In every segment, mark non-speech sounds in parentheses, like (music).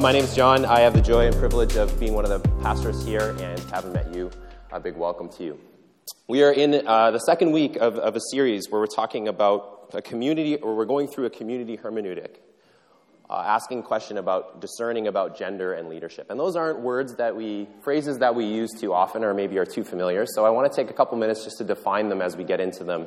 My name is John. I have the joy and privilege of being one of the pastors here and haven't met you. A big welcome to you. We are in uh, the second week of, of a series where we're talking about a community, or we're going through a community hermeneutic, uh, asking question about discerning about gender and leadership. And those aren't words that we, phrases that we use too often or maybe are too familiar. So I want to take a couple minutes just to define them as we get into them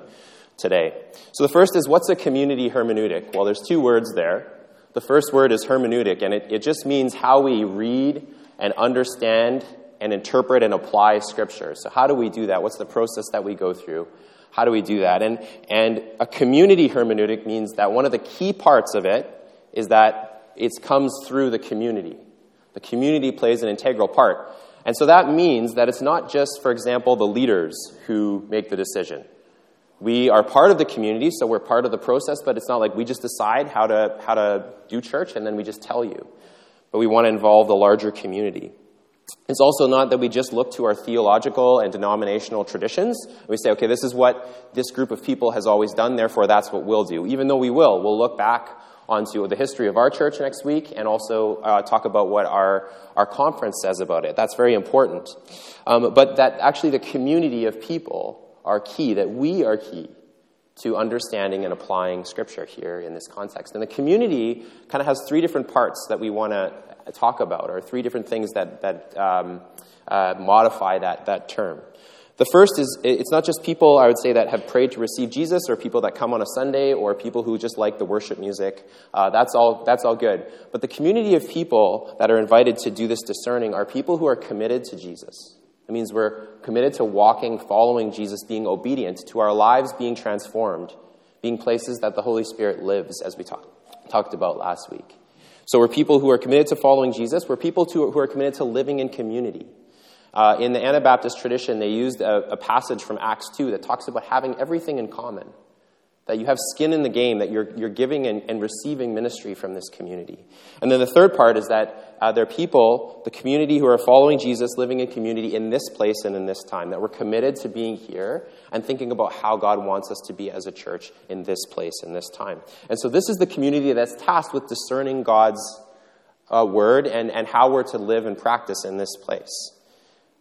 today. So the first is what's a community hermeneutic? Well, there's two words there. The first word is hermeneutic, and it, it just means how we read and understand and interpret and apply Scripture. So, how do we do that? What's the process that we go through? How do we do that? And, and a community hermeneutic means that one of the key parts of it is that it comes through the community. The community plays an integral part. And so that means that it's not just, for example, the leaders who make the decision. We are part of the community, so we're part of the process, but it's not like we just decide how to, how to do church and then we just tell you. But we want to involve the larger community. It's also not that we just look to our theological and denominational traditions. We say, okay, this is what this group of people has always done, therefore that's what we'll do. Even though we will, we'll look back onto the history of our church next week and also uh, talk about what our, our conference says about it. That's very important. Um, but that actually the community of people are key, that we are key to understanding and applying Scripture here in this context. And the community kind of has three different parts that we want to talk about, or three different things that, that um, uh, modify that, that term. The first is it's not just people, I would say, that have prayed to receive Jesus, or people that come on a Sunday, or people who just like the worship music. Uh, that's, all, that's all good. But the community of people that are invited to do this discerning are people who are committed to Jesus. It means we're committed to walking, following Jesus, being obedient, to our lives being transformed, being places that the Holy Spirit lives, as we talk, talked about last week. So we're people who are committed to following Jesus. We're people who are committed to living in community. Uh, in the Anabaptist tradition, they used a, a passage from Acts 2 that talks about having everything in common that you have skin in the game, that you're, you're giving and, and receiving ministry from this community. And then the third part is that uh, there are people, the community who are following Jesus, living in community in this place and in this time, that we're committed to being here and thinking about how God wants us to be as a church in this place and this time. And so this is the community that's tasked with discerning God's uh, word and, and how we're to live and practice in this place.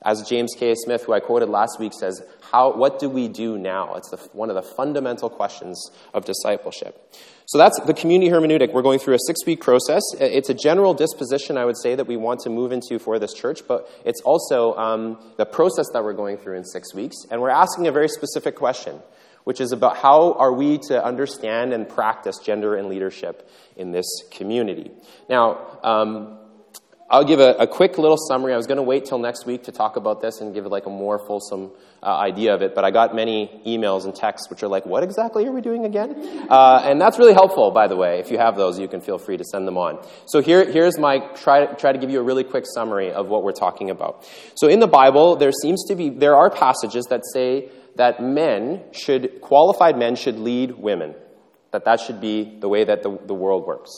As James K. Smith, who I quoted last week, says, how, what do we do now? It's the, one of the fundamental questions of discipleship. So that's the community hermeneutic. We're going through a six week process. It's a general disposition, I would say, that we want to move into for this church, but it's also um, the process that we're going through in six weeks. And we're asking a very specific question, which is about how are we to understand and practice gender and leadership in this community. Now, um, I'll give a, a, quick little summary. I was going to wait till next week to talk about this and give it like a more fulsome uh, idea of it, but I got many emails and texts which are like, "What exactly are we doing again?" Uh, and that's really helpful, by the way. If you have those, you can feel free to send them on. So here, here's my try try to give you a really quick summary of what we're talking about. So in the Bible, there seems to be there are passages that say that men should qualified men should lead women, that that should be the way that the, the world works.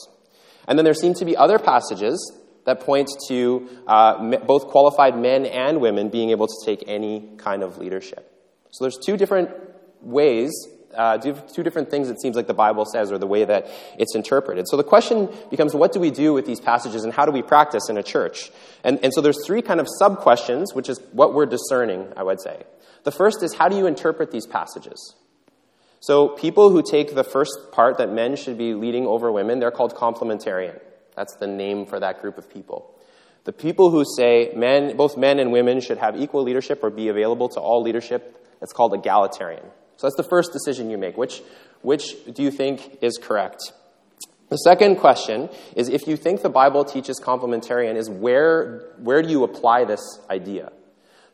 And then there seem to be other passages that points to uh, both qualified men and women being able to take any kind of leadership. So there's two different ways, uh, two different things it seems like the Bible says, or the way that it's interpreted. So the question becomes, what do we do with these passages, and how do we practice in a church? And, and so there's three kind of sub questions, which is what we're discerning, I would say. The first is, how do you interpret these passages? So people who take the first part that men should be leading over women, they're called complementarian. That's the name for that group of people. The people who say men, both men and women should have equal leadership or be available to all leadership, that's called egalitarian. So that's the first decision you make. Which, which do you think is correct? The second question is if you think the Bible teaches complementarian, is where, where do you apply this idea?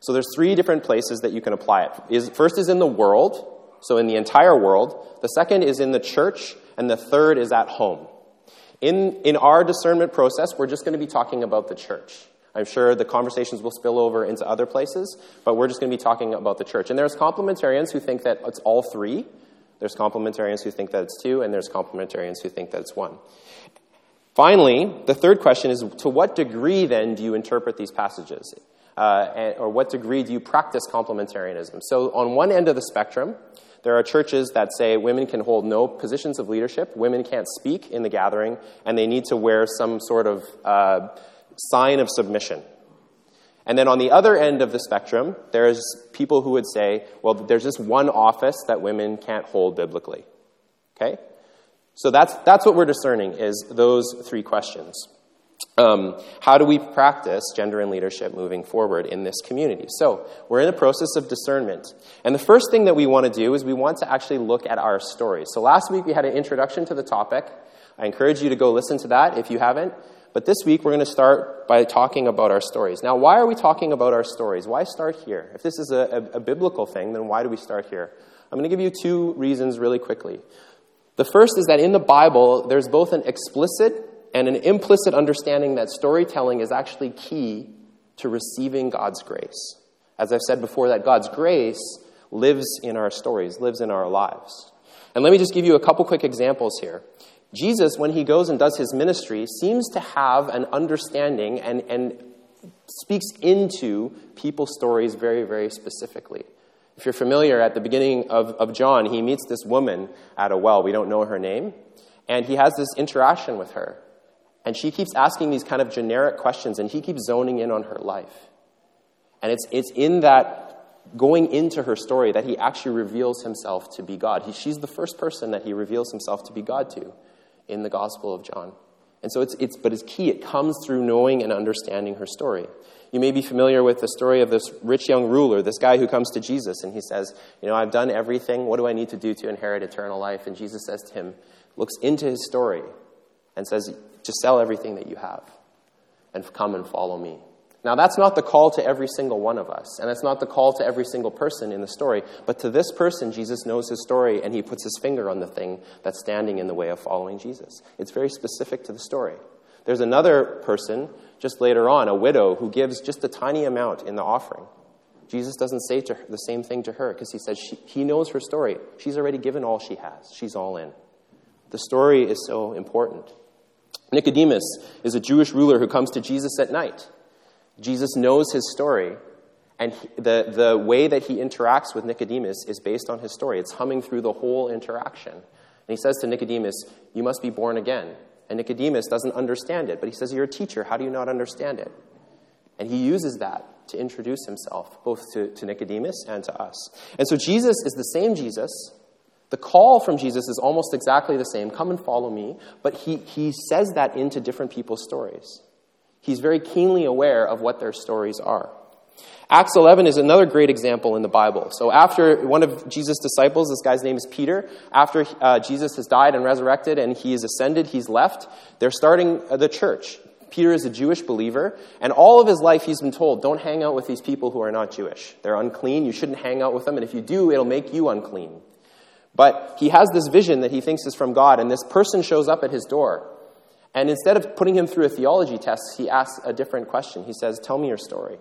So there's three different places that you can apply it. Is, first is in the world, so in the entire world. The second is in the church, and the third is at home. In, in our discernment process, we're just going to be talking about the church. I'm sure the conversations will spill over into other places, but we're just going to be talking about the church. And there's complementarians who think that it's all three. There's complementarians who think that it's two, and there's complementarians who think that it's one. Finally, the third question is to what degree then do you interpret these passages? Uh, and, or what degree do you practice complementarianism? So, on one end of the spectrum, There are churches that say women can hold no positions of leadership, women can't speak in the gathering, and they need to wear some sort of uh, sign of submission. And then on the other end of the spectrum, there's people who would say, well, there's just one office that women can't hold biblically. Okay? So that's, that's what we're discerning is those three questions. Um, how do we practice gender and leadership moving forward in this community? So, we're in the process of discernment. And the first thing that we want to do is we want to actually look at our stories. So, last week we had an introduction to the topic. I encourage you to go listen to that if you haven't. But this week we're going to start by talking about our stories. Now, why are we talking about our stories? Why start here? If this is a, a, a biblical thing, then why do we start here? I'm going to give you two reasons really quickly. The first is that in the Bible, there's both an explicit and an implicit understanding that storytelling is actually key to receiving God's grace. As I've said before, that God's grace lives in our stories, lives in our lives. And let me just give you a couple quick examples here. Jesus, when he goes and does his ministry, seems to have an understanding and, and speaks into people's stories very, very specifically. If you're familiar, at the beginning of, of John, he meets this woman at a well. We don't know her name. And he has this interaction with her. And she keeps asking these kind of generic questions, and he keeps zoning in on her life. And it's, it's in that going into her story that he actually reveals himself to be God. He, she's the first person that he reveals himself to be God to in the Gospel of John. And so it's, it's, but it's key. It comes through knowing and understanding her story. You may be familiar with the story of this rich young ruler, this guy who comes to Jesus and he says, You know, I've done everything. What do I need to do to inherit eternal life? And Jesus says to him, looks into his story and says, Just sell everything that you have and come and follow me. Now, that's not the call to every single one of us, and that's not the call to every single person in the story, but to this person, Jesus knows his story, and he puts his finger on the thing that's standing in the way of following Jesus. It's very specific to the story. There's another person just later on, a widow, who gives just a tiny amount in the offering. Jesus doesn't say her, the same thing to her because he says she, he knows her story. She's already given all she has, she's all in. The story is so important. Nicodemus is a Jewish ruler who comes to Jesus at night. Jesus knows his story, and he, the, the way that he interacts with Nicodemus is based on his story. It's humming through the whole interaction. And he says to Nicodemus, You must be born again. And Nicodemus doesn't understand it, but he says, You're a teacher. How do you not understand it? And he uses that to introduce himself, both to, to Nicodemus and to us. And so Jesus is the same Jesus. The call from Jesus is almost exactly the same come and follow me, but he, he says that into different people's stories. He's very keenly aware of what their stories are. Acts 11 is another great example in the Bible. So, after one of Jesus' disciples, this guy's name is Peter, after uh, Jesus has died and resurrected and he is ascended, he's left, they're starting the church. Peter is a Jewish believer, and all of his life he's been told, don't hang out with these people who are not Jewish. They're unclean, you shouldn't hang out with them, and if you do, it'll make you unclean. But he has this vision that he thinks is from God, and this person shows up at his door. And instead of putting him through a theology test, he asks a different question. He says, Tell me your story.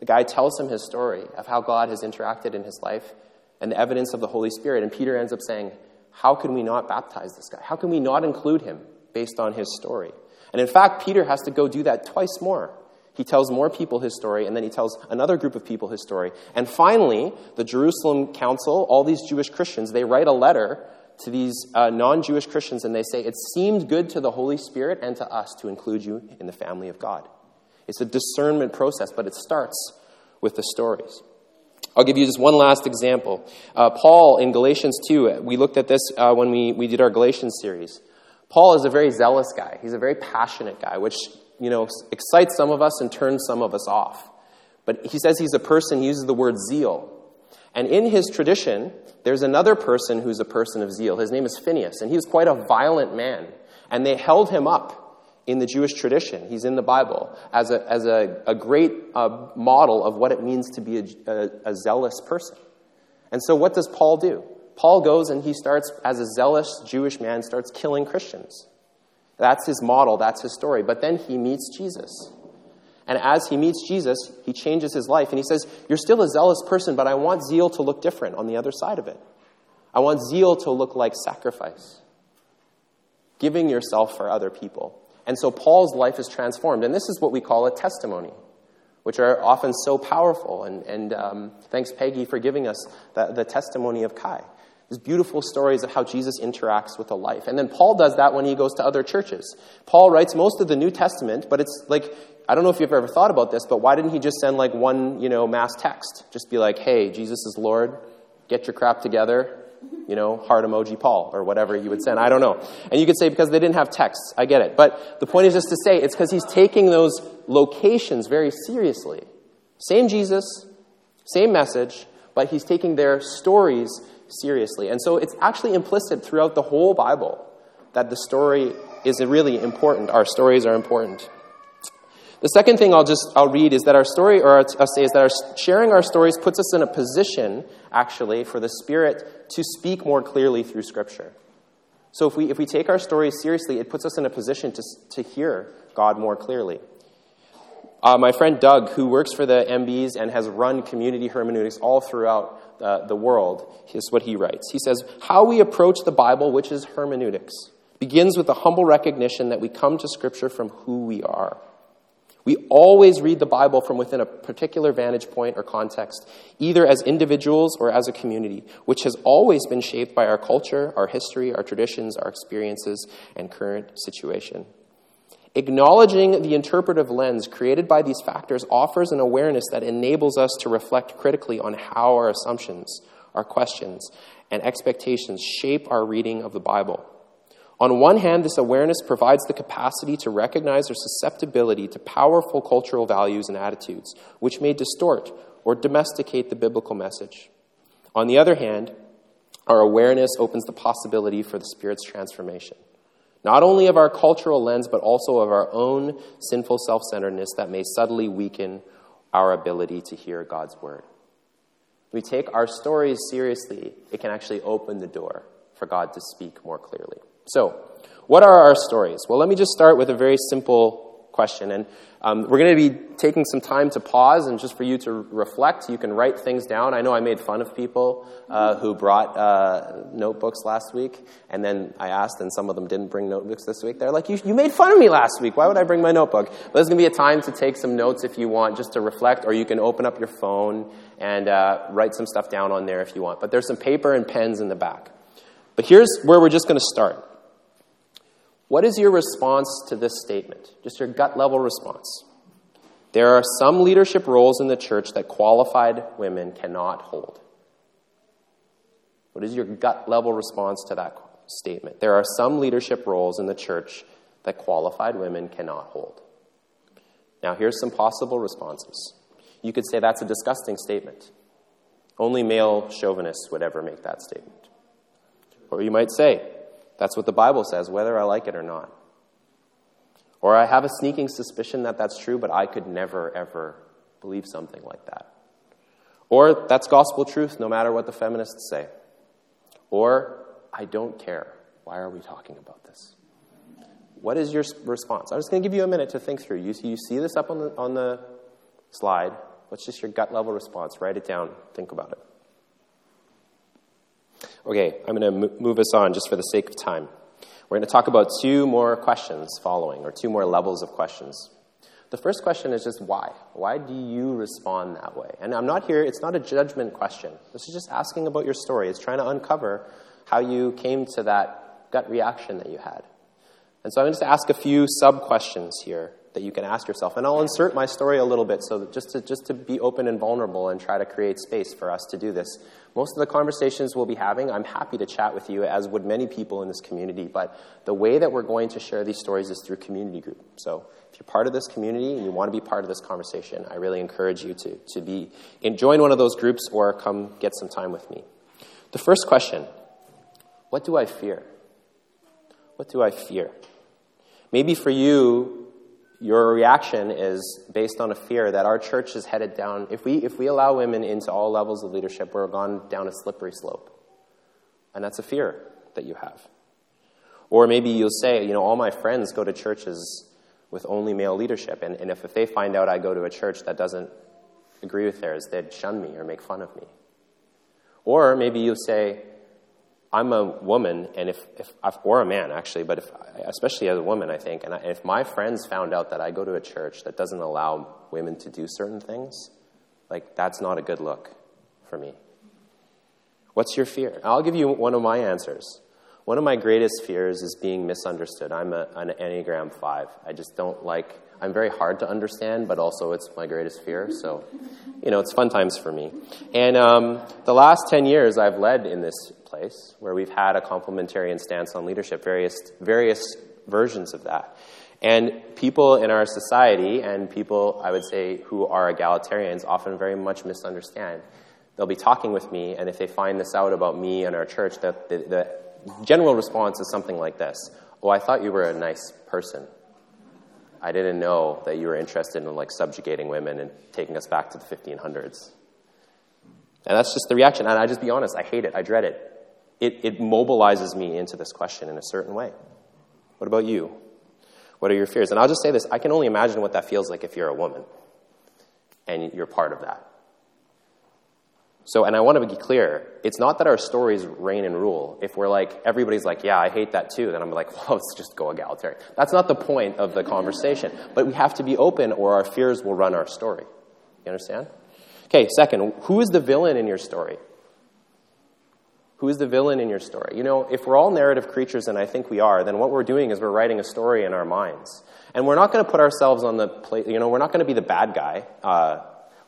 The guy tells him his story of how God has interacted in his life and the evidence of the Holy Spirit. And Peter ends up saying, How can we not baptize this guy? How can we not include him based on his story? And in fact, Peter has to go do that twice more. He tells more people his story, and then he tells another group of people his story. And finally, the Jerusalem Council, all these Jewish Christians, they write a letter to these uh, non Jewish Christians and they say, It seemed good to the Holy Spirit and to us to include you in the family of God. It's a discernment process, but it starts with the stories. I'll give you just one last example. Uh, Paul in Galatians 2, we looked at this uh, when we, we did our Galatians series. Paul is a very zealous guy. He's a very passionate guy, which, you know, excites some of us and turns some of us off. But he says he's a person, he uses the word zeal. And in his tradition, there's another person who's a person of zeal. His name is Phineas, and he was quite a violent man. And they held him up in the Jewish tradition. He's in the Bible as a, as a, a great uh, model of what it means to be a, a, a zealous person. And so, what does Paul do? Paul goes and he starts, as a zealous Jewish man, starts killing Christians. That's his model, that's his story. But then he meets Jesus. And as he meets Jesus, he changes his life. And he says, You're still a zealous person, but I want zeal to look different on the other side of it. I want zeal to look like sacrifice, giving yourself for other people. And so Paul's life is transformed. And this is what we call a testimony. which are often so powerful. And, and um, thanks, Peggy, for giving us the, the testimony of Kai. These beautiful stories of how Jesus interacts with a life. And then Paul does that when he goes to other churches. Paul writes most of the New Testament, but it's like, I don't know if you've ever thought about this, but why didn't he just send like one, you know, mass text? Just be like, hey, Jesus is Lord, get your crap together, you know, heart emoji Paul, or whatever he would send. I don't know. And you could say because they didn't have texts. I get it. But the point is just to say it's because he's taking those locations very seriously. Same Jesus, same message, but he's taking their stories seriously. And so it's actually implicit throughout the whole Bible that the story is really important. Our stories are important. The second thing I'll just I'll read is that our story, or I'll say, is that our sharing our stories puts us in a position, actually, for the Spirit to speak more clearly through Scripture. So if we if we take our stories seriously, it puts us in a position to to hear God more clearly. Uh, my friend Doug, who works for the MBs and has run community hermeneutics all throughout uh, the world, is what he writes. He says, How we approach the Bible, which is hermeneutics, begins with a humble recognition that we come to Scripture from who we are. We always read the Bible from within a particular vantage point or context, either as individuals or as a community, which has always been shaped by our culture, our history, our traditions, our experiences, and current situation. Acknowledging the interpretive lens created by these factors offers an awareness that enables us to reflect critically on how our assumptions, our questions, and expectations shape our reading of the Bible. On one hand, this awareness provides the capacity to recognize our susceptibility to powerful cultural values and attitudes, which may distort or domesticate the biblical message. On the other hand, our awareness opens the possibility for the Spirit's transformation not only of our cultural lens, but also of our own sinful self centeredness that may subtly weaken our ability to hear God's word. If we take our stories seriously, it can actually open the door for God to speak more clearly. So, what are our stories? Well, let me just start with a very simple question. And um, we're going to be taking some time to pause and just for you to reflect. You can write things down. I know I made fun of people uh, who brought uh, notebooks last week, and then I asked, and some of them didn't bring notebooks this week. They're like, you, you made fun of me last week. Why would I bring my notebook? But there's going to be a time to take some notes if you want, just to reflect, or you can open up your phone and uh, write some stuff down on there if you want. But there's some paper and pens in the back. But here's where we're just going to start. What is your response to this statement? Just your gut level response. There are some leadership roles in the church that qualified women cannot hold. What is your gut level response to that statement? There are some leadership roles in the church that qualified women cannot hold. Now, here's some possible responses. You could say that's a disgusting statement. Only male chauvinists would ever make that statement. Or you might say, that's what the Bible says, whether I like it or not. Or I have a sneaking suspicion that that's true, but I could never, ever believe something like that. Or that's gospel truth no matter what the feminists say. Or I don't care. Why are we talking about this? What is your response? I'm just going to give you a minute to think through. You, you see this up on the, on the slide. What's just your gut level response? Write it down. Think about it. Okay, I'm going to move us on just for the sake of time. We're going to talk about two more questions following, or two more levels of questions. The first question is just why? Why do you respond that way? And I'm not here, it's not a judgment question. This is just asking about your story. It's trying to uncover how you came to that gut reaction that you had. And so I'm going to ask a few sub questions here that you can ask yourself. And I'll insert my story a little bit so just to, just to be open and vulnerable and try to create space for us to do this. Most of the conversations we'll be having, I'm happy to chat with you, as would many people in this community. But the way that we're going to share these stories is through community group. So if you're part of this community and you want to be part of this conversation, I really encourage you to, to be in, join one of those groups or come get some time with me. The first question What do I fear? What do I fear? Maybe for you, your reaction is based on a fear that our church is headed down. If we, if we allow women into all levels of leadership, we're gone down a slippery slope. And that's a fear that you have. Or maybe you'll say, you know, all my friends go to churches with only male leadership. And, and if, if they find out I go to a church that doesn't agree with theirs, they'd shun me or make fun of me. Or maybe you'll say, I'm a woman, and if, if or a man actually, but if, especially as a woman, I think, and if my friends found out that I go to a church that doesn't allow women to do certain things, like that's not a good look for me. What's your fear? I'll give you one of my answers. One of my greatest fears is being misunderstood. I'm a, an Enneagram 5. I just don't like, I'm very hard to understand, but also it's my greatest fear. So, you know, it's fun times for me. And um, the last 10 years I've led in this place where we've had a complementarian stance on leadership, various, various versions of that. And people in our society and people, I would say, who are egalitarians often very much misunderstand. They'll be talking with me, and if they find this out about me and our church, the, the, the general response is something like this Oh, I thought you were a nice person. I didn't know that you were interested in like subjugating women and taking us back to the 1500s. And that's just the reaction. And I just be honest, I hate it. I dread it it, it mobilizes me into this question in a certain way. What about you? What are your fears? And I'll just say this I can only imagine what that feels like if you're a woman and you're part of that. So, and I want to be clear, it's not that our stories reign and rule. If we're like, everybody's like, yeah, I hate that too, then I'm like, well, let's just go egalitarian. That's not the point of the conversation. But we have to be open or our fears will run our story. You understand? Okay, second, who is the villain in your story? Who's the villain in your story? You know, if we're all narrative creatures, and I think we are, then what we're doing is we're writing a story in our minds. And we're not going to put ourselves on the plate, you know, we're not going to be the bad guy, uh,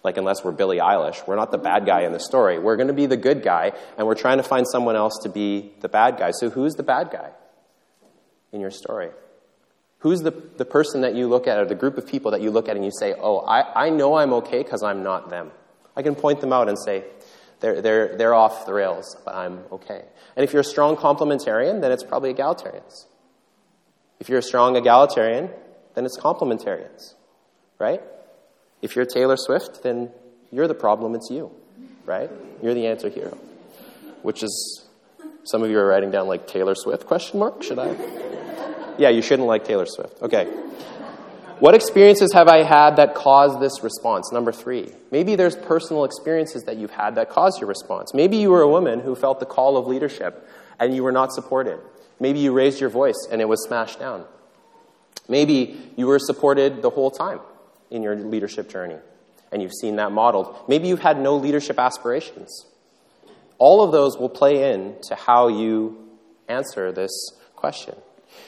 like unless we're Billie Eilish. We're not the bad guy in the story. We're going to be the good guy, and we're trying to find someone else to be the bad guy. So who's the bad guy in your story? Who's the, the person that you look at, or the group of people that you look at and you say, oh, I, I know I'm okay because I'm not them? I can point them out and say, they're, they're, they're off the rails, but I'm okay. And if you're a strong complementarian, then it's probably egalitarians. If you're a strong egalitarian, then it's complementarians, right? If you're Taylor Swift, then you're the problem, it's you, right? You're the anti hero. Which is, some of you are writing down like Taylor Swift question mark? Should I? Yeah, you shouldn't like Taylor Swift. Okay. What experiences have I had that caused this response? Number three. Maybe there's personal experiences that you've had that caused your response. Maybe you were a woman who felt the call of leadership and you were not supported. Maybe you raised your voice and it was smashed down. Maybe you were supported the whole time in your leadership journey and you've seen that modeled. Maybe you've had no leadership aspirations. All of those will play in to how you answer this question.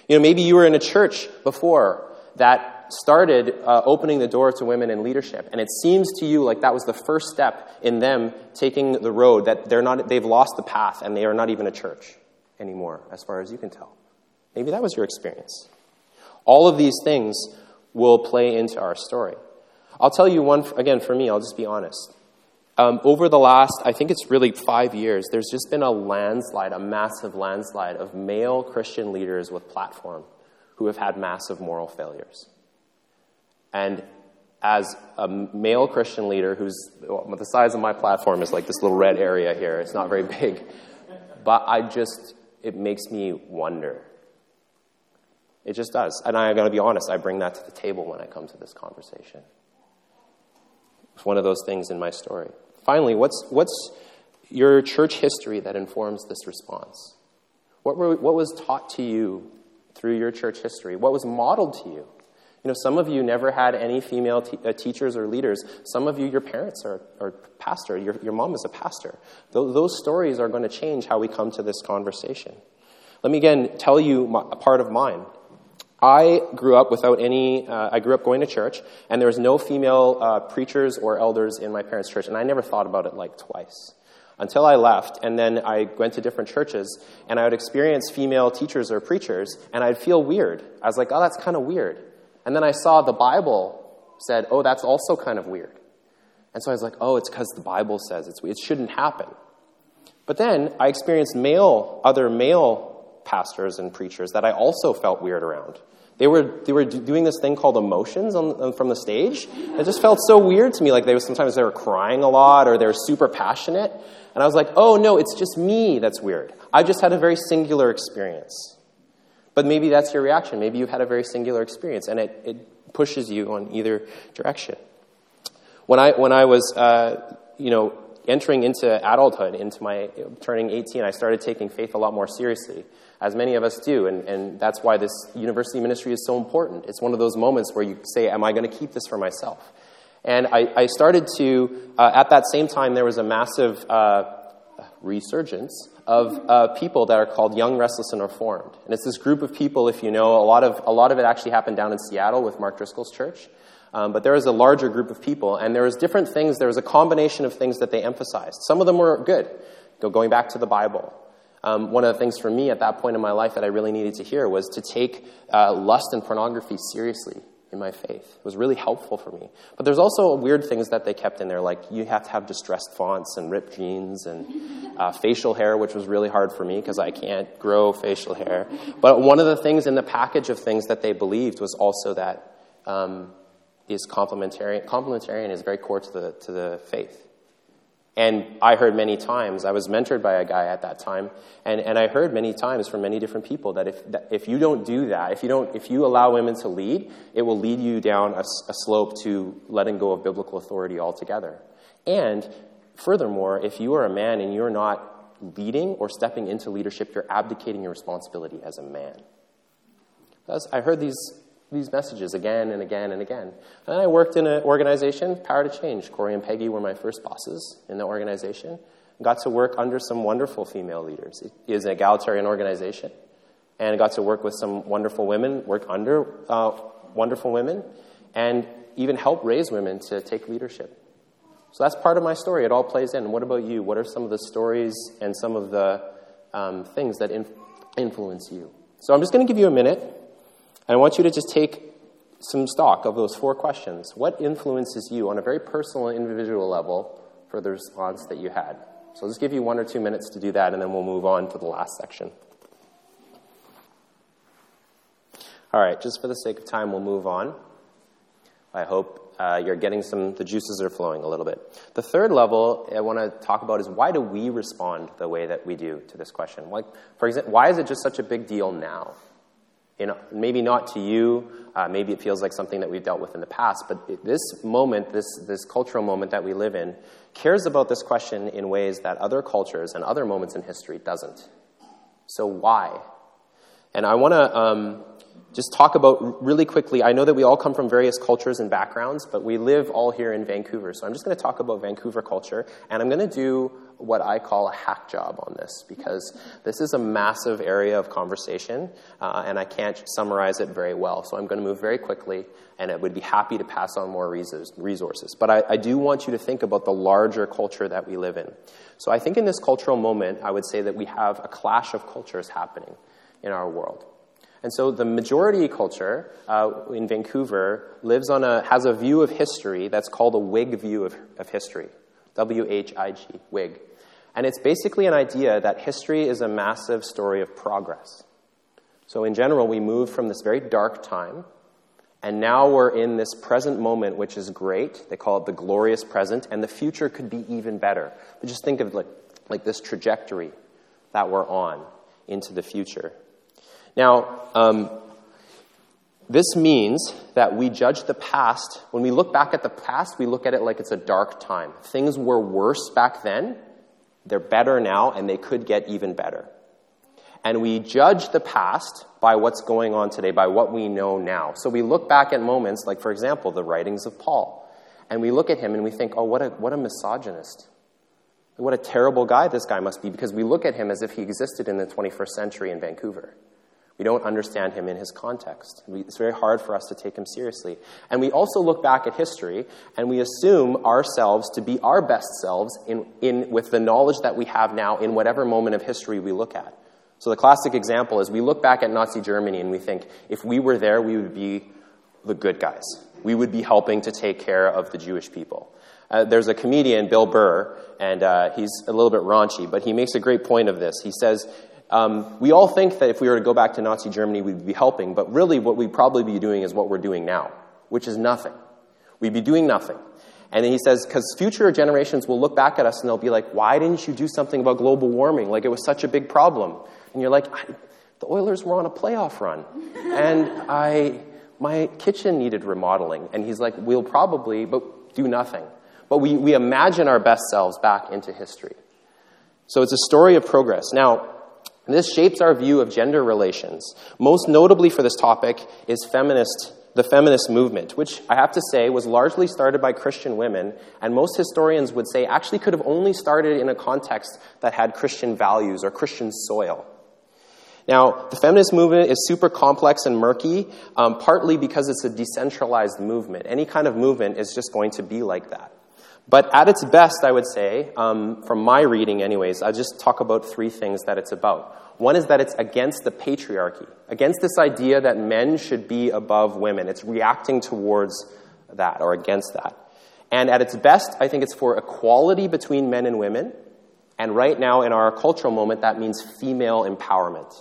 You know, maybe you were in a church before that started uh, opening the door to women in leadership. And it seems to you like that was the first step in them taking the road that they're not, they've lost the path and they are not even a church anymore, as far as you can tell. Maybe that was your experience. All of these things will play into our story. I'll tell you one, again, for me, I'll just be honest. Um, over the last, I think it's really five years, there's just been a landslide, a massive landslide of male Christian leaders with platform who have had massive moral failures. And as a male Christian leader who's well, the size of my platform is like this little red area here, it's not very big. But I just, it makes me wonder. It just does. And I'm going to be honest, I bring that to the table when I come to this conversation. It's one of those things in my story. Finally, what's, what's your church history that informs this response? What, were, what was taught to you through your church history? What was modeled to you? You know, some of you never had any female te- uh, teachers or leaders. Some of you, your parents are, are pastor. Your, your mom is a pastor. Th- those stories are going to change how we come to this conversation. Let me again tell you my, a part of mine. I grew up without any, uh, I grew up going to church, and there was no female uh, preachers or elders in my parents' church, and I never thought about it like twice until I left, and then I went to different churches, and I would experience female teachers or preachers, and I'd feel weird. I was like, oh, that's kind of weird. And then I saw the Bible said, oh, that's also kind of weird. And so I was like, oh, it's because the Bible says it's, it shouldn't happen. But then I experienced male, other male pastors and preachers that I also felt weird around. They were, they were doing this thing called emotions on, from the stage. It just felt so weird to me. Like they were, sometimes they were crying a lot or they were super passionate. And I was like, oh no, it's just me that's weird. I just had a very singular experience. But maybe that's your reaction. Maybe you've had a very singular experience and it, it pushes you on either direction. When I, when I was, uh, you know, entering into adulthood, into my turning 18, I started taking faith a lot more seriously, as many of us do. And, and that's why this university ministry is so important. It's one of those moments where you say, Am I going to keep this for myself? And I, I started to, uh, at that same time, there was a massive uh, resurgence of uh, people that are called Young, Restless, and Reformed. And it's this group of people, if you know, a lot of, a lot of it actually happened down in Seattle with Mark Driscoll's church. Um, but there was a larger group of people, and there was different things. There was a combination of things that they emphasized. Some of them were good, going back to the Bible. Um, one of the things for me at that point in my life that I really needed to hear was to take uh, lust and pornography seriously in my faith. It was really helpful for me. But there's also weird things that they kept in there, like you have to have distressed fonts and ripped jeans and uh, facial hair, which was really hard for me because I can't grow facial hair. But one of the things in the package of things that they believed was also that um, is complementarian. Complementarian is very core to the, to the faith. And I heard many times, I was mentored by a guy at that time, and, and I heard many times from many different people that if, that if you don't do that, if you, don't, if you allow women to lead, it will lead you down a, a slope to letting go of biblical authority altogether. And furthermore, if you are a man and you're not leading or stepping into leadership, you're abdicating your responsibility as a man. I heard these these messages again and again and again. And I worked in an organization, Power to Change. Corey and Peggy were my first bosses in the organization. Got to work under some wonderful female leaders. It is an egalitarian organization. And got to work with some wonderful women, work under uh, wonderful women, and even help raise women to take leadership. So that's part of my story. It all plays in. What about you? What are some of the stories and some of the um, things that inf- influence you? So I'm just going to give you a minute I want you to just take some stock of those four questions. What influences you on a very personal and individual level for the response that you had? So I'll just give you one or two minutes to do that, and then we'll move on to the last section. All right, just for the sake of time, we'll move on. I hope uh, you're getting some, the juices are flowing a little bit. The third level I want to talk about is why do we respond the way that we do to this question? Like, for example, why is it just such a big deal now? Know, maybe not to you, uh, maybe it feels like something that we've dealt with in the past, but this moment, this, this cultural moment that we live in, cares about this question in ways that other cultures and other moments in history doesn't. So, why? And I want to um, just talk about really quickly. I know that we all come from various cultures and backgrounds, but we live all here in Vancouver. So I'm just going to talk about Vancouver culture, and I'm going to do what I call a hack job on this because this is a massive area of conversation, uh, and I can't summarize it very well. So I'm going to move very quickly, and I would be happy to pass on more resources. But I, I do want you to think about the larger culture that we live in. So I think in this cultural moment, I would say that we have a clash of cultures happening in our world. And so the majority culture uh, in Vancouver lives on a, has a view of history that's called a Whig view of, of history. W H I G, Whig. And it's basically an idea that history is a massive story of progress. So, in general, we move from this very dark time, and now we're in this present moment, which is great. They call it the glorious present, and the future could be even better. But just think of like, like this trajectory that we're on into the future. Now, um, this means that we judge the past. When we look back at the past, we look at it like it's a dark time. Things were worse back then, they're better now, and they could get even better. And we judge the past by what's going on today, by what we know now. So we look back at moments, like, for example, the writings of Paul. And we look at him and we think, oh, what a, what a misogynist. What a terrible guy this guy must be, because we look at him as if he existed in the 21st century in Vancouver. We don't understand him in his context. We, it's very hard for us to take him seriously. And we also look back at history and we assume ourselves to be our best selves in, in, with the knowledge that we have now in whatever moment of history we look at. So the classic example is we look back at Nazi Germany and we think if we were there, we would be the good guys. We would be helping to take care of the Jewish people. Uh, there's a comedian, Bill Burr, and uh, he's a little bit raunchy, but he makes a great point of this. He says, um, we all think that if we were to go back to Nazi Germany, we'd be helping, but really what we'd probably be doing is what we're doing now, which is nothing. We'd be doing nothing. And he says, because future generations will look back at us and they'll be like, why didn't you do something about global warming? Like it was such a big problem. And you're like, the Oilers were on a playoff run. and I, my kitchen needed remodeling. And he's like, we'll probably, but do nothing. but we, we imagine our best selves back into history. So it's a story of progress. Now, this shapes our view of gender relations. Most notably for this topic is feminist, the feminist movement, which I have to say was largely started by Christian women, and most historians would say actually could have only started in a context that had Christian values or Christian soil. Now, the feminist movement is super complex and murky, um, partly because it's a decentralized movement. Any kind of movement is just going to be like that. But at its best, I would say, um, from my reading, anyways, I'll just talk about three things that it's about. One is that it's against the patriarchy, against this idea that men should be above women. It's reacting towards that or against that. And at its best, I think it's for equality between men and women. And right now, in our cultural moment, that means female empowerment.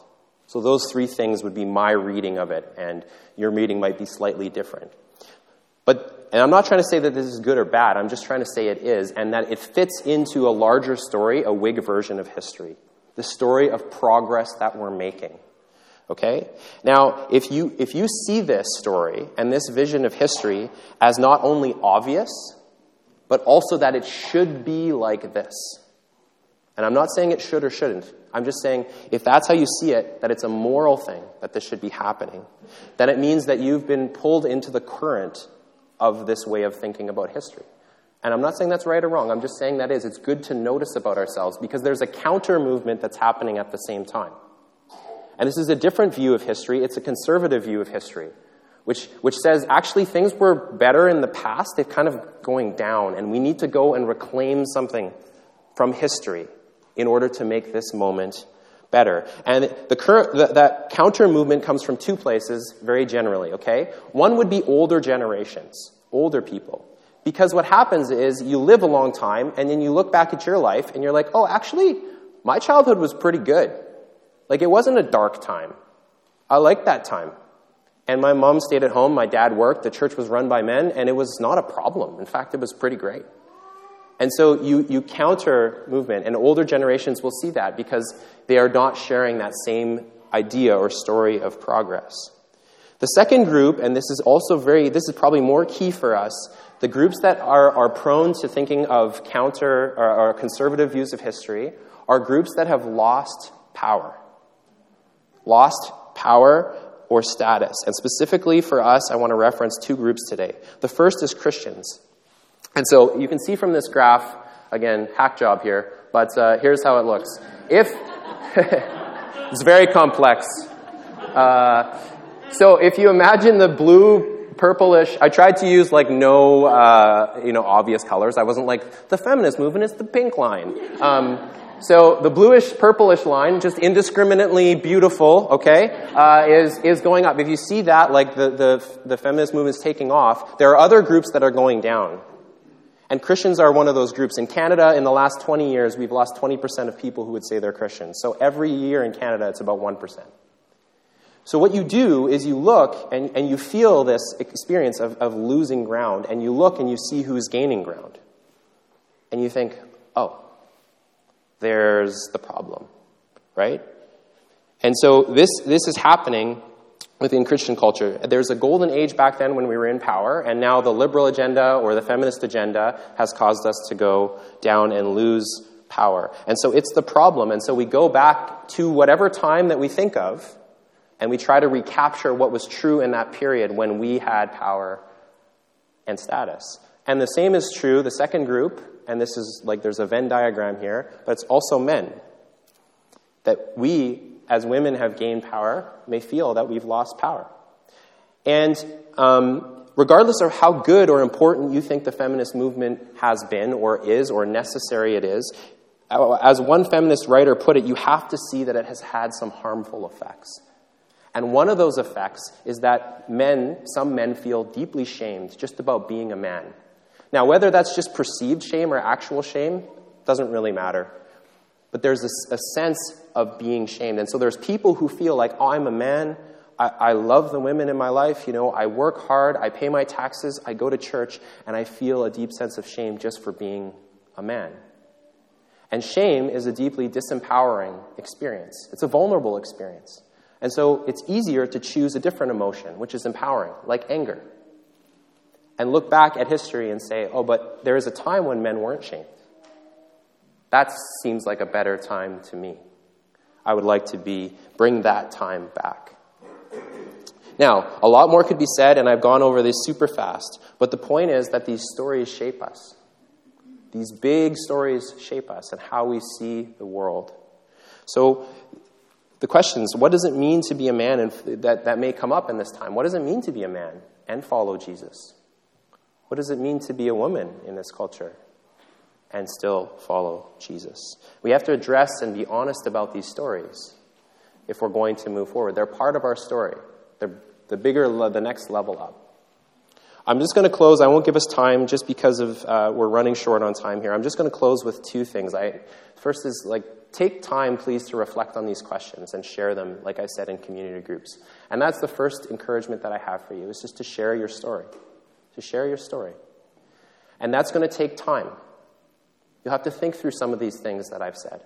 So those three things would be my reading of it, and your reading might be slightly different. But, and I'm not trying to say that this is good or bad, I'm just trying to say it is, and that it fits into a larger story, a Whig version of history. The story of progress that we're making. Okay? Now, if you, if you see this story and this vision of history as not only obvious, but also that it should be like this, and I'm not saying it should or shouldn't. I'm just saying if that's how you see it, that it's a moral thing that this should be happening, then it means that you've been pulled into the current of this way of thinking about history. And I'm not saying that's right or wrong. I'm just saying that is. It's good to notice about ourselves because there's a counter movement that's happening at the same time. And this is a different view of history. It's a conservative view of history, which, which says actually things were better in the past. They're kind of going down, and we need to go and reclaim something from history in order to make this moment better. And the current, the, that counter movement comes from two places, very generally, okay? One would be older generations, older people. Because what happens is you live a long time and then you look back at your life and you're like, oh, actually, my childhood was pretty good. Like, it wasn't a dark time. I liked that time. And my mom stayed at home, my dad worked, the church was run by men, and it was not a problem. In fact, it was pretty great. And so you, you counter movement, and older generations will see that because they are not sharing that same idea or story of progress. The second group, and this is also very, this is probably more key for us, the groups that are, are prone to thinking of counter or, or conservative views of history are groups that have lost power. Lost power or status. And specifically for us, I want to reference two groups today. The first is Christians. And so you can see from this graph, again, hack job here, but uh, here's how it looks. If, (laughs) it's very complex. Uh, so if you imagine the blue, purplish, I tried to use like no, uh, you know, obvious colors. I wasn't like, the feminist movement is the pink line. Um, so the bluish purplish line, just indiscriminately beautiful, okay, uh, is, is going up. If you see that, like the, the, the feminist movement is taking off, there are other groups that are going down. And Christians are one of those groups. In Canada, in the last 20 years, we've lost 20% of people who would say they're Christians. So every year in Canada, it's about 1%. So what you do is you look and, and you feel this experience of, of losing ground, and you look and you see who's gaining ground. And you think, oh, there's the problem, right? And so this, this is happening within Christian culture. There's a golden age back then when we were in power, and now the liberal agenda or the feminist agenda has caused us to go down and lose power. And so it's the problem. And so we go back to whatever time that we think of, and we try to recapture what was true in that period when we had power and status. And the same is true, the second group, and this is like there's a Venn diagram here, but it's also men. That we as women have gained power, may feel that we've lost power. And um, regardless of how good or important you think the feminist movement has been, or is, or necessary it is, as one feminist writer put it, you have to see that it has had some harmful effects. And one of those effects is that men, some men, feel deeply shamed just about being a man. Now, whether that's just perceived shame or actual shame doesn't really matter. But there's a, a sense of being shamed. And so there's people who feel like, oh, I'm a man. I, I love the women in my life. You know, I work hard. I pay my taxes. I go to church. And I feel a deep sense of shame just for being a man. And shame is a deeply disempowering experience. It's a vulnerable experience. And so it's easier to choose a different emotion, which is empowering, like anger. and look back at history and say, oh, but there is a time when men weren't shamed. That seems like a better time to me. I would like to be bring that time back. Now, a lot more could be said, and I've gone over this super fast, but the point is that these stories shape us. These big stories shape us and how we see the world. So, the questions what does it mean to be a man? And that, that may come up in this time. What does it mean to be a man and follow Jesus? What does it mean to be a woman in this culture and still follow Jesus? We have to address and be honest about these stories if we're going to move forward. They're part of our story, they're the bigger, the next level up. I'm just going to close. I won't give us time just because of uh, we're running short on time here. I'm just going to close with two things. I, first is like take time, please, to reflect on these questions and share them, like I said, in community groups. And that's the first encouragement that I have for you is just to share your story, to share your story, and that's going to take time. You'll have to think through some of these things that I've said.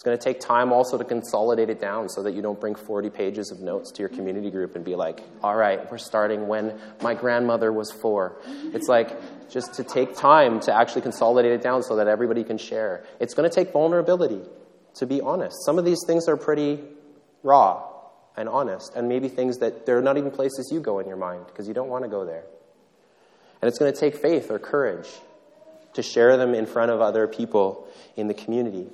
It's going to take time also to consolidate it down so that you don't bring 40 pages of notes to your community group and be like, all right, we're starting when my grandmother was four. It's like just to take time to actually consolidate it down so that everybody can share. It's going to take vulnerability, to be honest. Some of these things are pretty raw and honest, and maybe things that they're not even places you go in your mind because you don't want to go there. And it's going to take faith or courage to share them in front of other people in the community.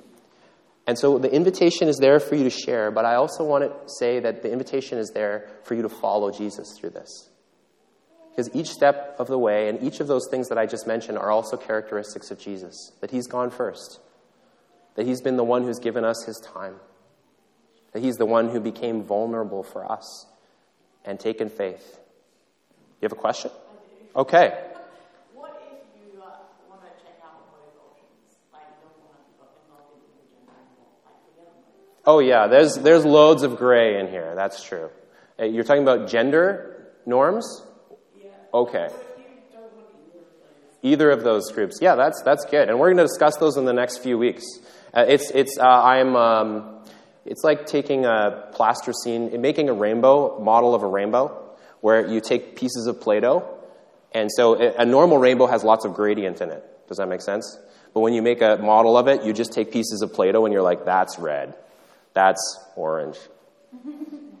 And so the invitation is there for you to share, but I also want to say that the invitation is there for you to follow Jesus through this. Because each step of the way and each of those things that I just mentioned are also characteristics of Jesus. That he's gone first, that he's been the one who's given us his time, that he's the one who became vulnerable for us and taken faith. You have a question? Okay. Oh, yeah, there's, there's loads of gray in here. That's true. Uh, you're talking about gender norms? Okay. Either of those groups. Yeah, that's, that's good. And we're going to discuss those in the next few weeks. Uh, it's, it's, uh, I'm, um, it's like taking a plasticine, making a rainbow, model of a rainbow, where you take pieces of Play Doh. And so a normal rainbow has lots of gradient in it. Does that make sense? But when you make a model of it, you just take pieces of Play Doh and you're like, that's red. That's orange.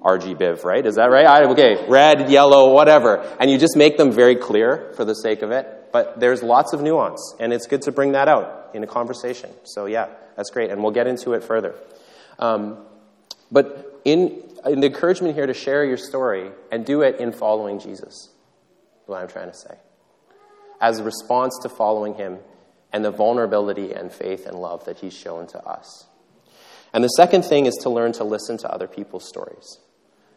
RGBIV, right? Is that right? I, okay, red, yellow, whatever. And you just make them very clear for the sake of it. But there's lots of nuance, and it's good to bring that out in a conversation. So, yeah, that's great. And we'll get into it further. Um, but in, in the encouragement here to share your story and do it in following Jesus, what I'm trying to say. As a response to following him and the vulnerability and faith and love that he's shown to us. And the second thing is to learn to listen to other people's stories,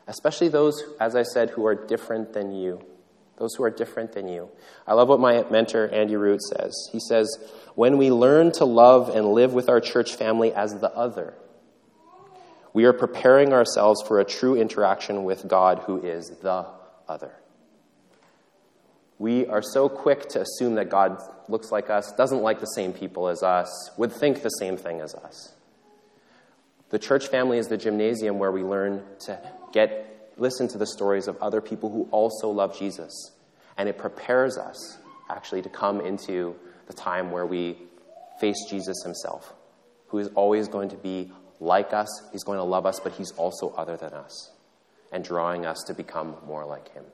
especially those, as I said, who are different than you. Those who are different than you. I love what my mentor, Andy Root, says. He says, When we learn to love and live with our church family as the other, we are preparing ourselves for a true interaction with God who is the other. We are so quick to assume that God looks like us, doesn't like the same people as us, would think the same thing as us. The church family is the gymnasium where we learn to get listen to the stories of other people who also love Jesus. And it prepares us actually to come into the time where we face Jesus himself, who is always going to be like us, he's going to love us, but he's also other than us, and drawing us to become more like him.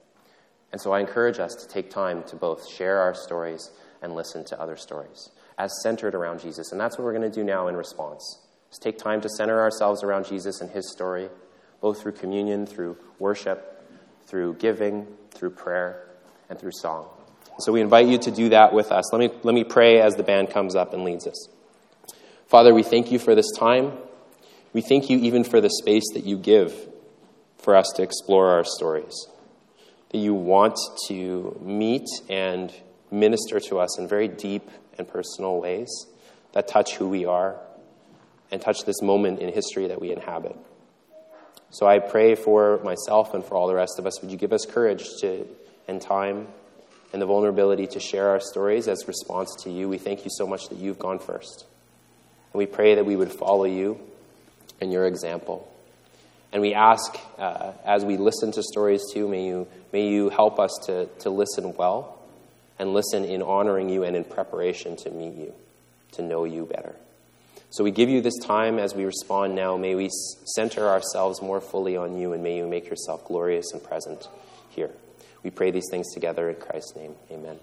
And so I encourage us to take time to both share our stories and listen to other stories as centered around Jesus. And that's what we're going to do now in response. Let's take time to center ourselves around Jesus and his story, both through communion, through worship, through giving, through prayer, and through song. So we invite you to do that with us. Let me, let me pray as the band comes up and leads us. Father, we thank you for this time. We thank you even for the space that you give for us to explore our stories. That you want to meet and minister to us in very deep and personal ways that touch who we are and touch this moment in history that we inhabit. So I pray for myself and for all the rest of us. Would you give us courage to, and time and the vulnerability to share our stories as response to you? We thank you so much that you've gone first. And we pray that we would follow you and your example. And we ask, uh, as we listen to stories too, may you, may you help us to, to listen well and listen in honoring you and in preparation to meet you, to know you better. So we give you this time as we respond now. May we center ourselves more fully on you, and may you make yourself glorious and present here. We pray these things together in Christ's name. Amen.